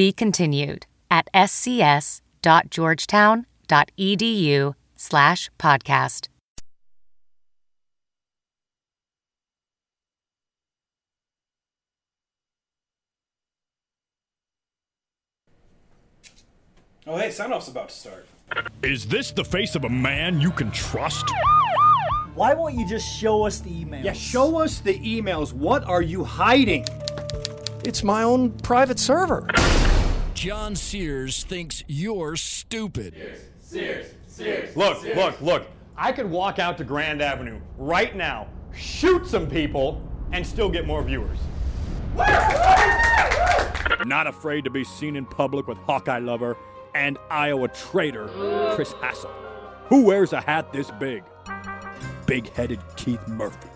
Be continued at scs.georgetown.edu slash podcast. Oh, hey, sound off's about to start. Is this the face of a man you can trust? Why won't you just show us the emails? Yeah, show us the emails. What are you hiding? It's my own private server. John Sears thinks you're stupid. Sears, Sears. Look, Sears. look, look. I could walk out to Grand Avenue right now, shoot some people, and still get more viewers. Not afraid to be seen in public with Hawkeye lover and Iowa traitor Chris Hassel. Who wears a hat this big? Big headed Keith Murphy.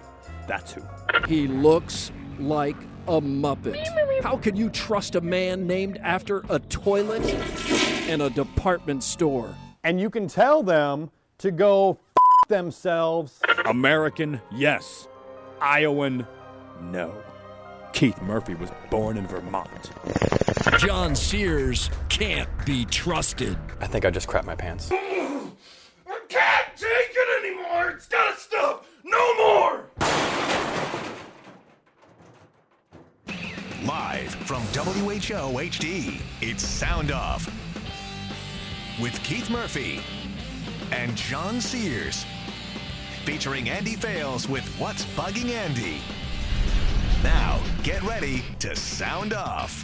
That's who. He looks like a Muppet. How can you trust a man named after a toilet and a department store? And you can tell them to go f- themselves. American, yes. Iowan, no. Keith Murphy was born in Vermont. John Sears can't be trusted. I think I just crapped my pants. I can't take it anymore. It's gotta stop. No more. From WHO HD, it's Sound Off with Keith Murphy and John Sears. Featuring Andy Fales with What's Bugging Andy. Now, get ready to sound off.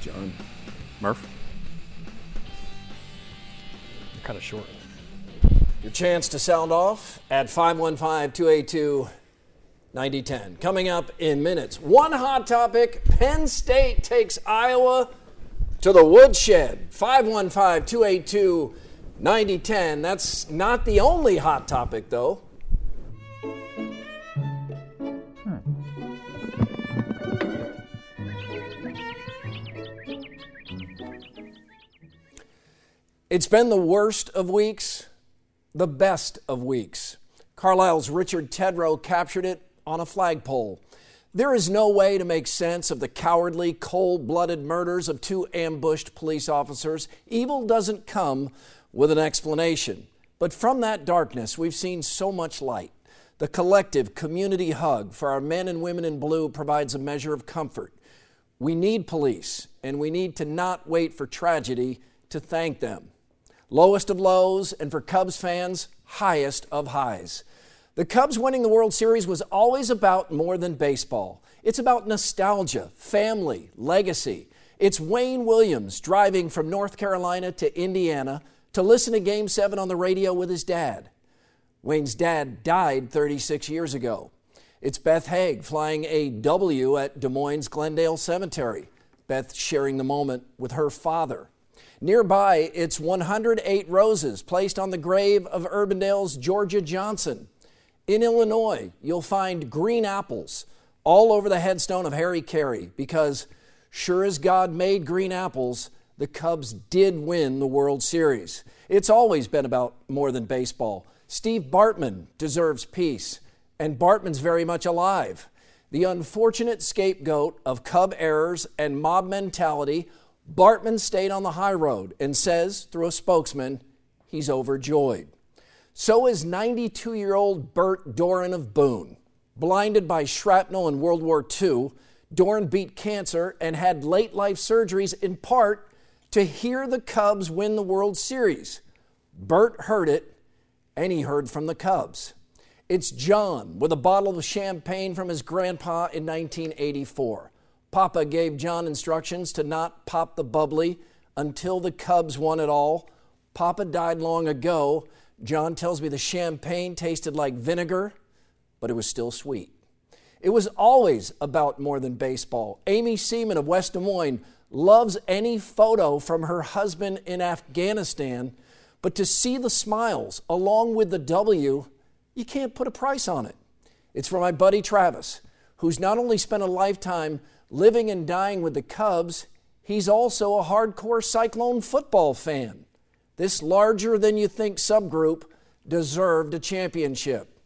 John. Murph? You're kind of short. Your chance to sound off at 515 282 9010. Coming up in minutes. One hot topic Penn State takes Iowa to the woodshed. 515 282 9010. That's not the only hot topic, though. Hmm. It's been the worst of weeks, the best of weeks. Carlisle's Richard Tedrow captured it on a flagpole. There is no way to make sense of the cowardly, cold blooded murders of two ambushed police officers. Evil doesn't come with an explanation. But from that darkness, we've seen so much light. The collective community hug for our men and women in blue provides a measure of comfort. We need police, and we need to not wait for tragedy to thank them. Lowest of lows, and for Cubs fans, highest of highs. The Cubs winning the World Series was always about more than baseball. It's about nostalgia, family, legacy. It's Wayne Williams driving from North Carolina to Indiana to listen to Game 7 on the radio with his dad. Wayne's dad died 36 years ago. It's Beth Haig flying a W at Des Moines Glendale Cemetery. Beth sharing the moment with her father. Nearby, it's 108 roses placed on the grave of Urbandale's Georgia Johnson. In Illinois, you'll find green apples all over the headstone of Harry Caray because, sure as God made green apples, the Cubs did win the World Series. It's always been about more than baseball. Steve Bartman deserves peace, and Bartman's very much alive. The unfortunate scapegoat of Cub errors and mob mentality, Bartman stayed on the high road and says, through a spokesman, he's overjoyed. So is 92 year old Bert Doran of Boone. Blinded by shrapnel in World War II, Doran beat cancer and had late life surgeries in part to hear the Cubs win the World Series. Bert heard it, and he heard from the Cubs. It's John with a bottle of champagne from his grandpa in 1984. Papa gave John instructions to not pop the bubbly until the Cubs won it all. Papa died long ago. John tells me the champagne tasted like vinegar, but it was still sweet. It was always about more than baseball. Amy Seaman of West Des Moines loves any photo from her husband in Afghanistan, but to see the smiles along with the W, you can't put a price on it. It's for my buddy Travis, who's not only spent a lifetime living and dying with the Cubs, he's also a hardcore Cyclone football fan. This larger than you think subgroup deserved a championship.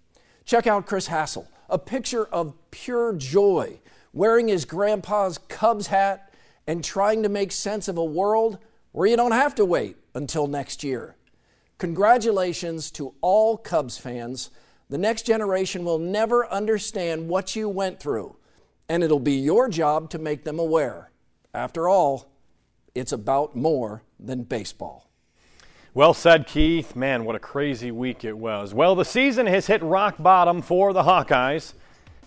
Check out Chris Hassel, a picture of pure joy, wearing his grandpa's Cubs hat and trying to make sense of a world where you don't have to wait until next year. Congratulations to all Cubs fans. The next generation will never understand what you went through, and it'll be your job to make them aware. After all, it's about more than baseball. Well said, Keith. Man, what a crazy week it was. Well, the season has hit rock bottom for the Hawkeyes.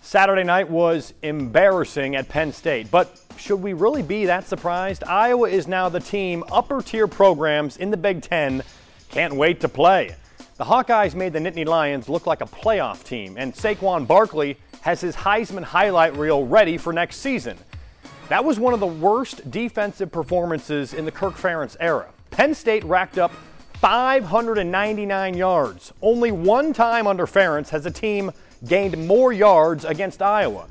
Saturday night was embarrassing at Penn State, but should we really be that surprised? Iowa is now the team upper tier programs in the Big Ten can't wait to play. The Hawkeyes made the Nittany Lions look like a playoff team, and Saquon Barkley has his Heisman highlight reel ready for next season. That was one of the worst defensive performances in the Kirk Ferentz era. Penn State racked up 599 yards. Only one time under Ferentz has a team gained more yards against Iowa.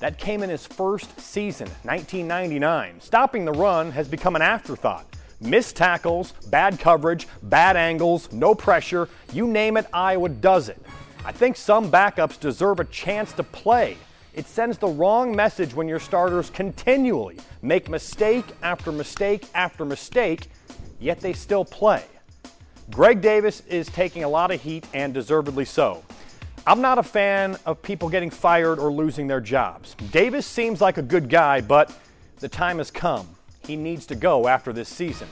That came in his first season, 1999. Stopping the run has become an afterthought. Missed tackles, bad coverage, bad angles, no pressure, you name it, Iowa does it. I think some backups deserve a chance to play. It sends the wrong message when your starters continually make mistake after mistake after mistake, yet they still play. Greg Davis is taking a lot of heat and deservedly so. I'm not a fan of people getting fired or losing their jobs. Davis seems like a good guy, but the time has come. He needs to go after this season.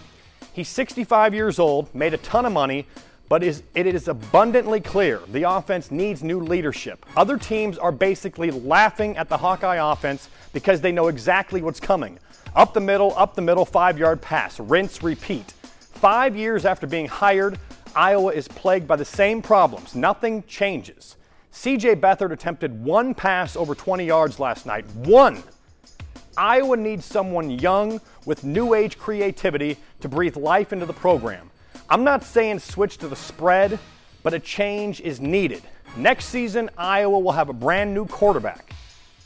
He's 65 years old, made a ton of money, but it is abundantly clear the offense needs new leadership. Other teams are basically laughing at the Hawkeye offense because they know exactly what's coming. Up the middle, up the middle, five yard pass, rinse, repeat. Five years after being hired, Iowa is plagued by the same problems. Nothing changes. CJ Beathard attempted one pass over 20 yards last night. One. Iowa needs someone young with new age creativity to breathe life into the program. I'm not saying switch to the spread, but a change is needed. Next season, Iowa will have a brand new quarterback.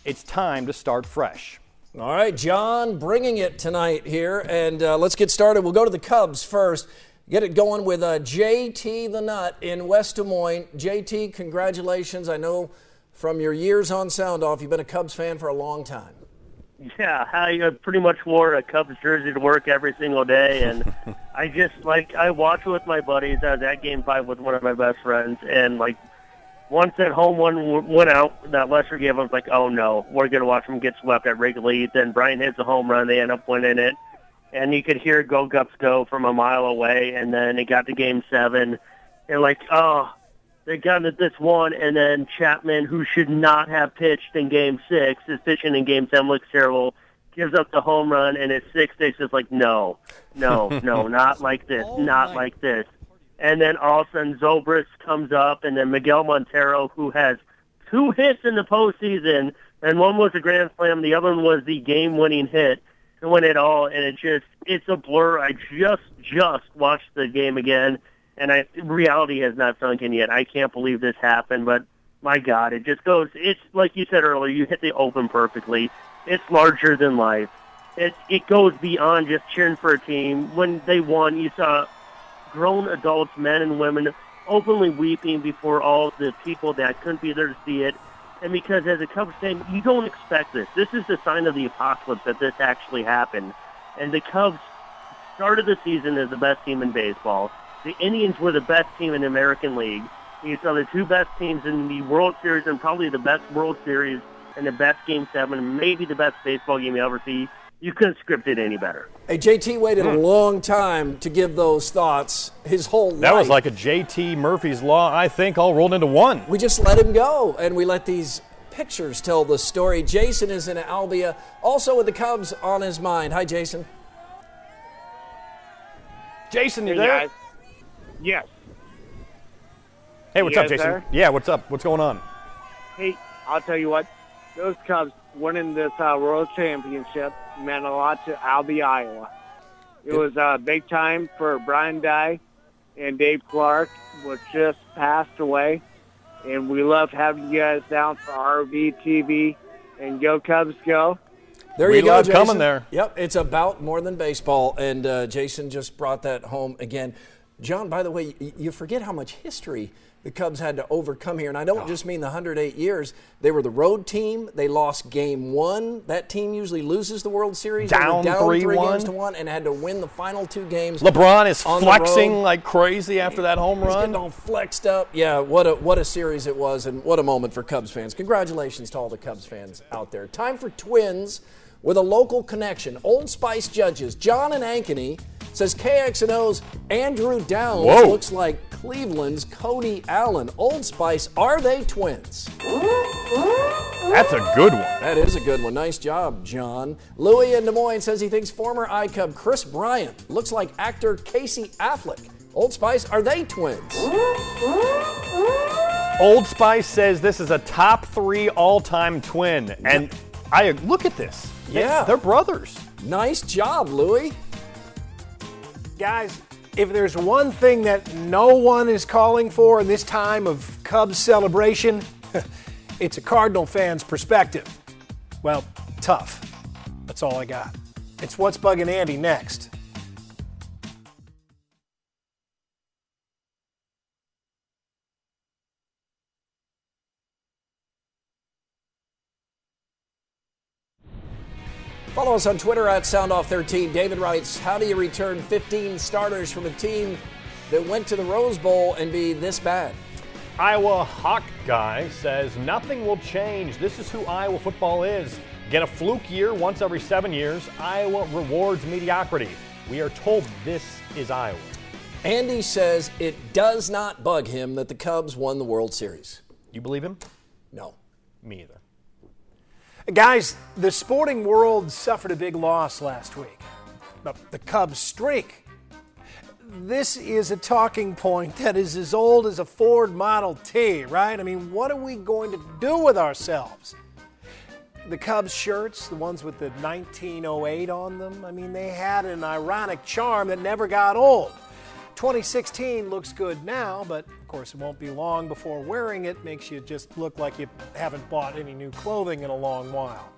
It's time to start fresh. All right, John, bringing it tonight here, and uh, let's get started. We'll go to the Cubs first. Get it going with uh, JT the Nut in West Des Moines. JT, congratulations. I know from your years on Sound Off, you've been a Cubs fan for a long time. Yeah, I pretty much wore a Cubs jersey to work every single day, and I just like I watched with my buddies. I was at Game Five with one of my best friends, and like once at home one went out, that Lester gave, I was like, oh no, we're gonna watch them get swept at Wrigley. Then Bryant hits a home run, they end up winning it, and you could hear Go Gups go from a mile away, and then it got to Game Seven, and like, oh, they got to this one, and then Chapman, who should not have pitched in Game Six, is pitching in Game Seven, looks terrible, gives up the home run, and it's six days. It's like, no, no, no, not like this, oh not like this. And then all of a sudden, Zobrist comes up, and then Miguel Montero, who has two hits in the postseason, and one was a grand slam, the other one was the game-winning hit, to win it all. And it just, it's a blur. I just, just watched the game again and I, reality has not sunk in yet. I can't believe this happened, but my God, it just goes. It's like you said earlier. You hit the open perfectly. It's larger than life. It it goes beyond just cheering for a team. When they won, you saw grown adults, men and women, openly weeping before all the people that couldn't be there to see it. And because as a Cubs fan, you don't expect this. This is the sign of the apocalypse that this actually happened. And the Cubs started the season as the best team in baseball the Indians were the best team in the American League. You saw the two best teams in the World Series and probably the best World Series and the best Game 7, maybe the best baseball game you ever see. You couldn't script it any better. Hey, JT waited a hmm. long time to give those thoughts. His whole that life. was like a JT Murphy's Law, I think, all rolled into one. We just let him go, and we let these pictures tell the story. Jason is in Albia, also with the Cubs on his mind. Hi, Jason. Jason, you Hey, there? guys. Yes. Hey, what's You up, Jason? there? Yeah, what's up? What's going on? Hey, I'll tell you what. Those Cubs winning this uh, World Championship meant a lot to Albia, Iowa. It was uh, big time for Brian Dye and Dave Clark, which just passed away. And we love having you guys down for RV TV and Go Cubs Go. There We you go, love Jason. coming there. Yep, it's about more than baseball, and uh, Jason just brought that home again. John, by the way, you forget how much history the Cubs had to overcome here, and I don't ah. just mean the 108 years. They were the road team. They lost Game One. That team usually loses the World Series. Down down three 3-1. games to one, and had to win the final two games. LeBron is flexing like crazy after that home He's run. getting all flexed up. Yeah, what a what a series it was, and what a moment for Cubs fans. Congratulations to all the Cubs fans out there. Time for twins with a local connection. Old Spice judges John and Ankeny says KXNO's Andrew Downs Whoa. looks like Cleveland's Cody Allen. Old Spice, are they twins? That's a good one. That is a good one. Nice job, John. Louis in Des Moines says he thinks former iCub Kris Bryant looks like actor Casey Affleck. Old Spice, are they twins? Old Spice says this is a top three all-time twin, and I look at this. They- Yeah. they're brothers. Nice job, Louis. Guys, if there's one thing that no one is calling for in this time of Cubs celebration, it's a Cardinal fan's perspective. Well, tough. That's all I got. It's what's bugging Andy next. Follow us on Twitter at SoundOff13. David writes, How do you return 15 starters from a team that went to the Rose Bowl and be this bad? Iowa Hawk guy says nothing will change. This is who Iowa football is. Get a fluke year once every seven years. Iowa rewards mediocrity. We are told this is Iowa. Andy says it does not bug him that the Cubs won the World Series. You believe him? No. Me either. Guys, the sporting world suffered a big loss last week. The, Cubs streak. This is a talking point that is as old as a Ford Model T, right? I mean, what are we going to do with ourselves? The Cubs shirts, the ones with the 1908 on them, I mean, they had an ironic charm that never got old. 2016 looks good now, but of course it won't be long before wearing it makes you just look like you haven't bought any new clothing in a long while.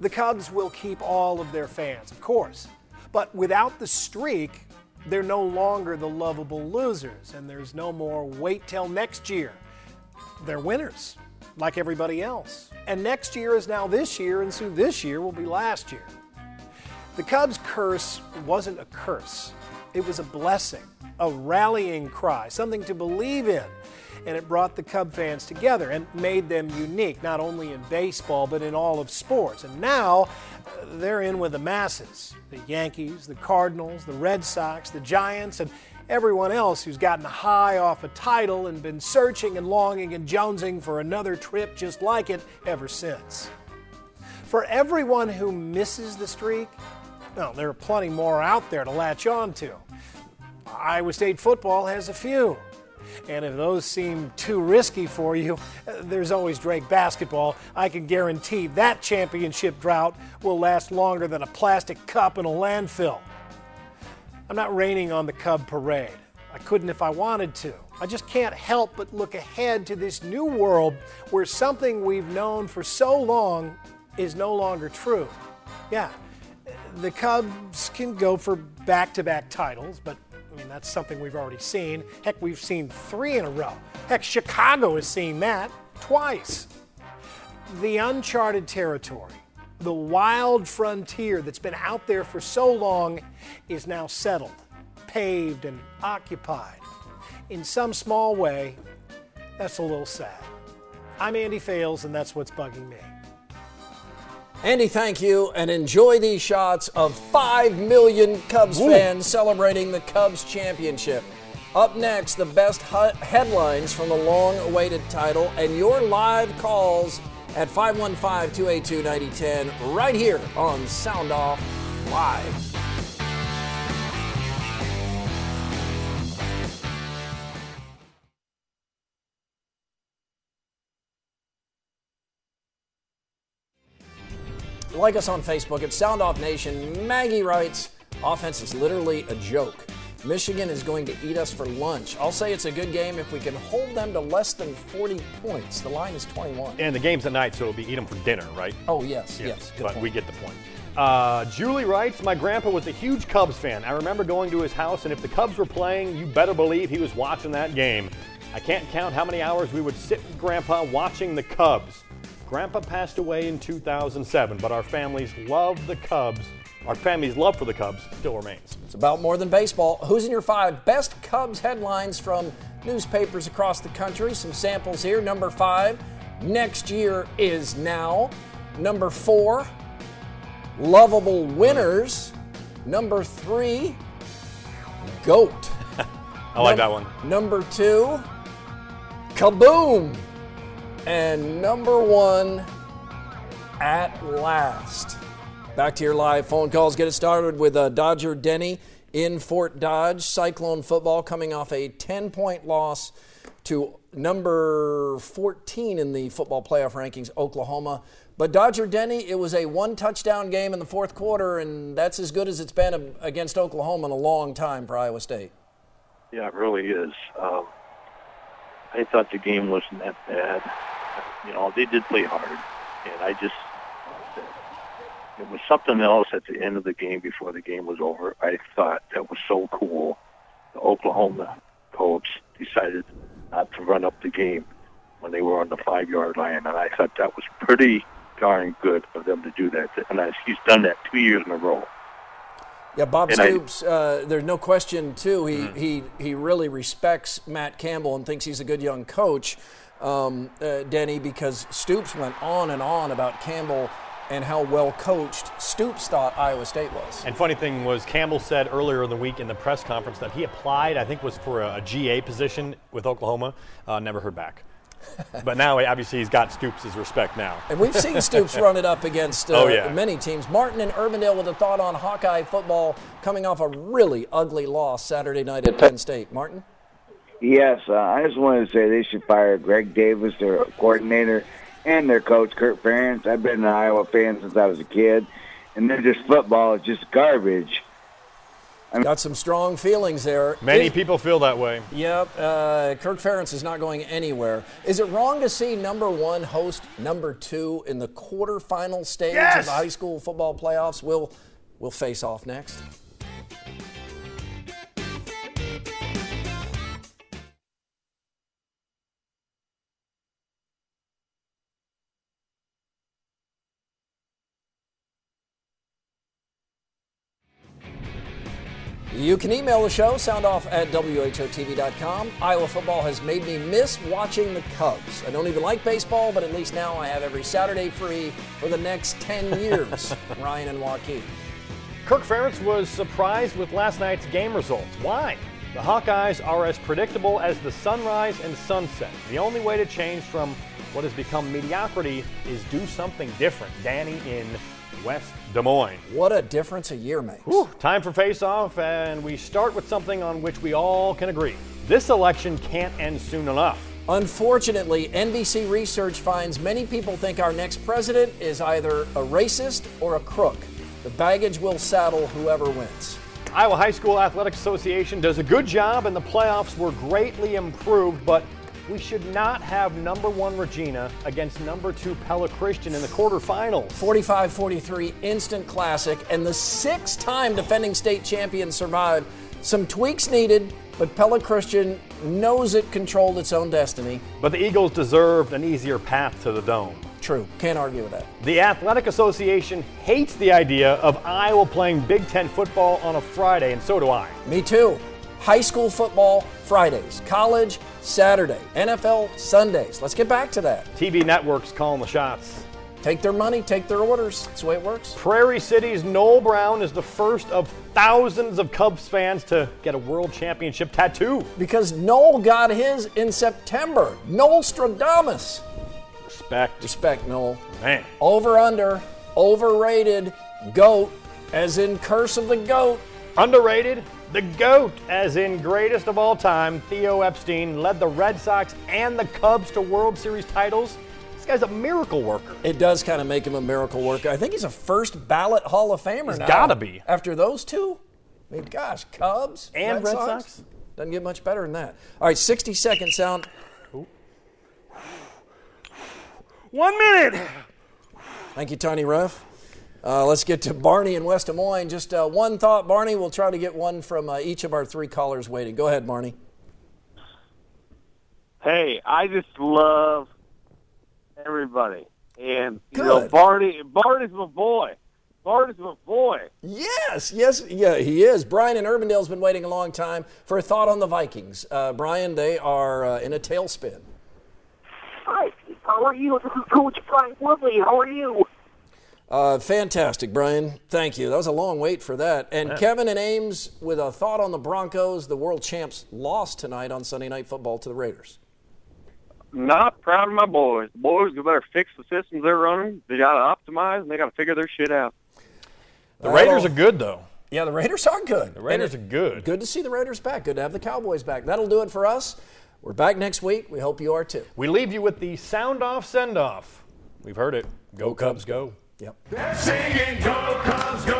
The Cubs will keep all of their fans, of course, but without the streak, they're no longer the lovable losers, and there's no more wait till next year. They're winners, like everybody else. And next year is now this year, and soon this year will be last year. The Cubs' curse wasn't a curse, it was a blessing, a rallying cry, something to believe in. And it brought the Cub fans together and made them unique, not only in baseball, but in all of sports. And now uh, they're in with the masses the Yankees, the Cardinals, the Red Sox, the Giants, and everyone else who's gotten high off a title and been searching and longing and jonesing for another trip just like it ever since. For everyone who misses the streak, well, there are plenty more out there to latch on to. Iowa State football has a few. And if those seem too risky for you, there's always Drake basketball. I can guarantee that championship drought will last longer than a plastic cup in a landfill. I'm not raining on the Cub parade. I couldn't if I wanted to. I just can't help but look ahead to this new world where something we've known for so long is no longer true. Yeah, the Cubs can go for back to back titles, but I mean, that's something we've already seen. Heck, we've seen three in a row. Heck, Chicago has seen that twice. The uncharted territory, the wild frontier that's been out there for so long, is now settled, paved, and occupied. In some small way, that's a little sad. I'm Andy Fales, and that's what's bugging me. Andy, thank you, and enjoy these shots of 5 million Cubs Ooh. fans celebrating the Cubs championship. Up next, the best hu- headlines from the long awaited title and your live calls at 515 282 9010 right here on Sound Off Live. Like us on Facebook at Sound Off Nation. Maggie writes, offense is literally a joke. Michigan is going to eat us for lunch. I'll say it's a good game if we can hold them to less than 40 points. The line is 21. And the game's at night, so it'll be eat them for dinner, right? Oh, yes, yes. Good but point. we get the point. Uh, Julie writes, My grandpa was a huge Cubs fan. I remember going to his house, and if the Cubs were playing, you better believe he was watching that game. I can't count how many hours we would sit with Grandpa watching the Cubs. Grandpa passed away in 2007, but our families love the Cubs. Our family's love for the Cubs still remains. It's about more than baseball. Who's in your five best Cubs headlines from newspapers across the country? Some samples here. Number five, next year is now. Number four, lovable winners. Number three, goat. I like Num- that one. Number two, kaboom. And number one, at last. Back to your live phone calls. Get it started with uh, Dodger Denny in Fort Dodge. Cyclone football coming off a 10 point loss to number 14 in the football playoff rankings, Oklahoma. But Dodger Denny, it was a one touchdown game in the fourth quarter, and that's as good as it's been against Oklahoma in a long time for Iowa State. Yeah, it really is. Um, I thought the game wasn't that bad. You know, they did play hard, and I just it was something else at the end of the game before the game was over. I thought that was so cool. The Oklahoma coach decided not to run up the game when they were on the five yard line, and I thought that was pretty darn good of them to do that. And I, he's done that two years in a row. Yeah, Bob And I- Stoops. uh, there's no question too. He he he really respects Matt Campbell and thinks he's a good young coach, um, uh, Denny, because Stoops went on and on about Campbell and how well coached Stoops thought Iowa State was. And funny thing was, Campbell said earlier in the week in the press conference that he applied, I think was for a, a GA position with Oklahoma. Uh, never heard back. but now, obviously, he's got Stoops' respect now. And we've seen Stoops run it up against uh, Oh, yeah. many teams. Martin and Urbandale with a thought on Hawkeye football coming off a really ugly loss Saturday night at Penn State. Martin? Yes, uh, I just wanted to say they should fire Greg Davis, their coordinator, and their coach, Kirk Ferentz. I've been an Iowa fan since I was a kid, and they're just football is just garbage. I mean, got some strong feelings there. Many Is- people feel that way. Yep, uh, Kirk Ferentz is not going anywhere. Is it wrong to see number one host number two in the quarterfinal stage Yes! of the high school football playoffs? We'll we'll face off next. You can email the show, soundoff at WHOTV.com. Iowa football has made me miss watching the Cubs. I don't even like baseball, but at least now I have every Saturday free for the next 10 years. Ryan and Joaquin. Kirk Ferentz was surprised with last night's game results. Why? The Hawkeyes are as predictable as the sunrise and sunset. The only way to change from what has become mediocrity is do something different. Danny in West Des Moines. What a difference a year makes. Whew, time for face off, and we start with something on which we all can agree. This election can't end soon enough. Unfortunately, NBC research finds many people think our next president is either a racist or a crook. The baggage will saddle whoever wins. Iowa High School Athletic Association does a good job, and the playoffs were greatly improved, but we should not have number one Regina against number two Pella Christian in the quarterfinals. 45 43 instant classic, and the six time defending state champion survived. Some tweaks needed, but Pella Christian knows it controlled its own destiny. But the Eagles deserved an easier path to the dome. True, can't argue with that. The Athletic Association hates the idea of Iowa playing Big Ten football on a Friday, and so do I. Me too. High school football Fridays, college Saturday, NFL Sundays. Let's get back to that. TV networks calling the shots. Take their money, take their orders. That's the way it works. Prairie City's Noel Brown is the first of thousands of Cubs fans to get a world championship tattoo. Because Noel got his in September. Noel Stradamus. Respect. Respect, Noel. Man. Over under, overrated, goat, as in curse of the goat. Underrated, the GOAT, as in greatest of all time, Theo Epstein, led the Red Sox and the Cubs to World Series titles. This guy's a miracle worker. It does kind of make him a miracle worker. I think he's a first ballot Hall of Famer He's now. gotta be. After those two? I mean, gosh, Cubs And Red Sox? Doesn't get much better than that. All right, 60 second sound. One minute. Thank you, Tony Ruff. Uh, let's get to Barney in West Des Moines. Just uh, one thought, Barney. We'll try to get one from uh, each of our three callers waiting. Go ahead, Barney. Hey, I just love everybody, and you know Barney. Barney's my boy. Barney's my boy. Yes, yes, yeah, he is. Brian in Urbandale's been waiting a long time for a thought on the Vikings. Uh, Brian, they are uh, in a tailspin. Hi, how are you? This is Coach Frank Woodley. How are you? Uh, fantastic, Brian. Thank you. That was a long wait for that. And Yeah. Kevin and Ames with a thought on the Broncos. The world champs lost tonight on Sunday Night Football to the Raiders. Not proud of my boys. Boys they better fix the systems they're running. They got to optimize and they got to figure their shit out. The Raiders are good, though. Yeah, the Raiders are good. The Raiders are good. Good to see the Raiders back. Good to have the Cowboys back. That'll do it for us. We're back next week. We hope you are too. We leave you with the sound off send off. We've heard it. Go, Cubs, go. Yep. Singing Go Cubs Go!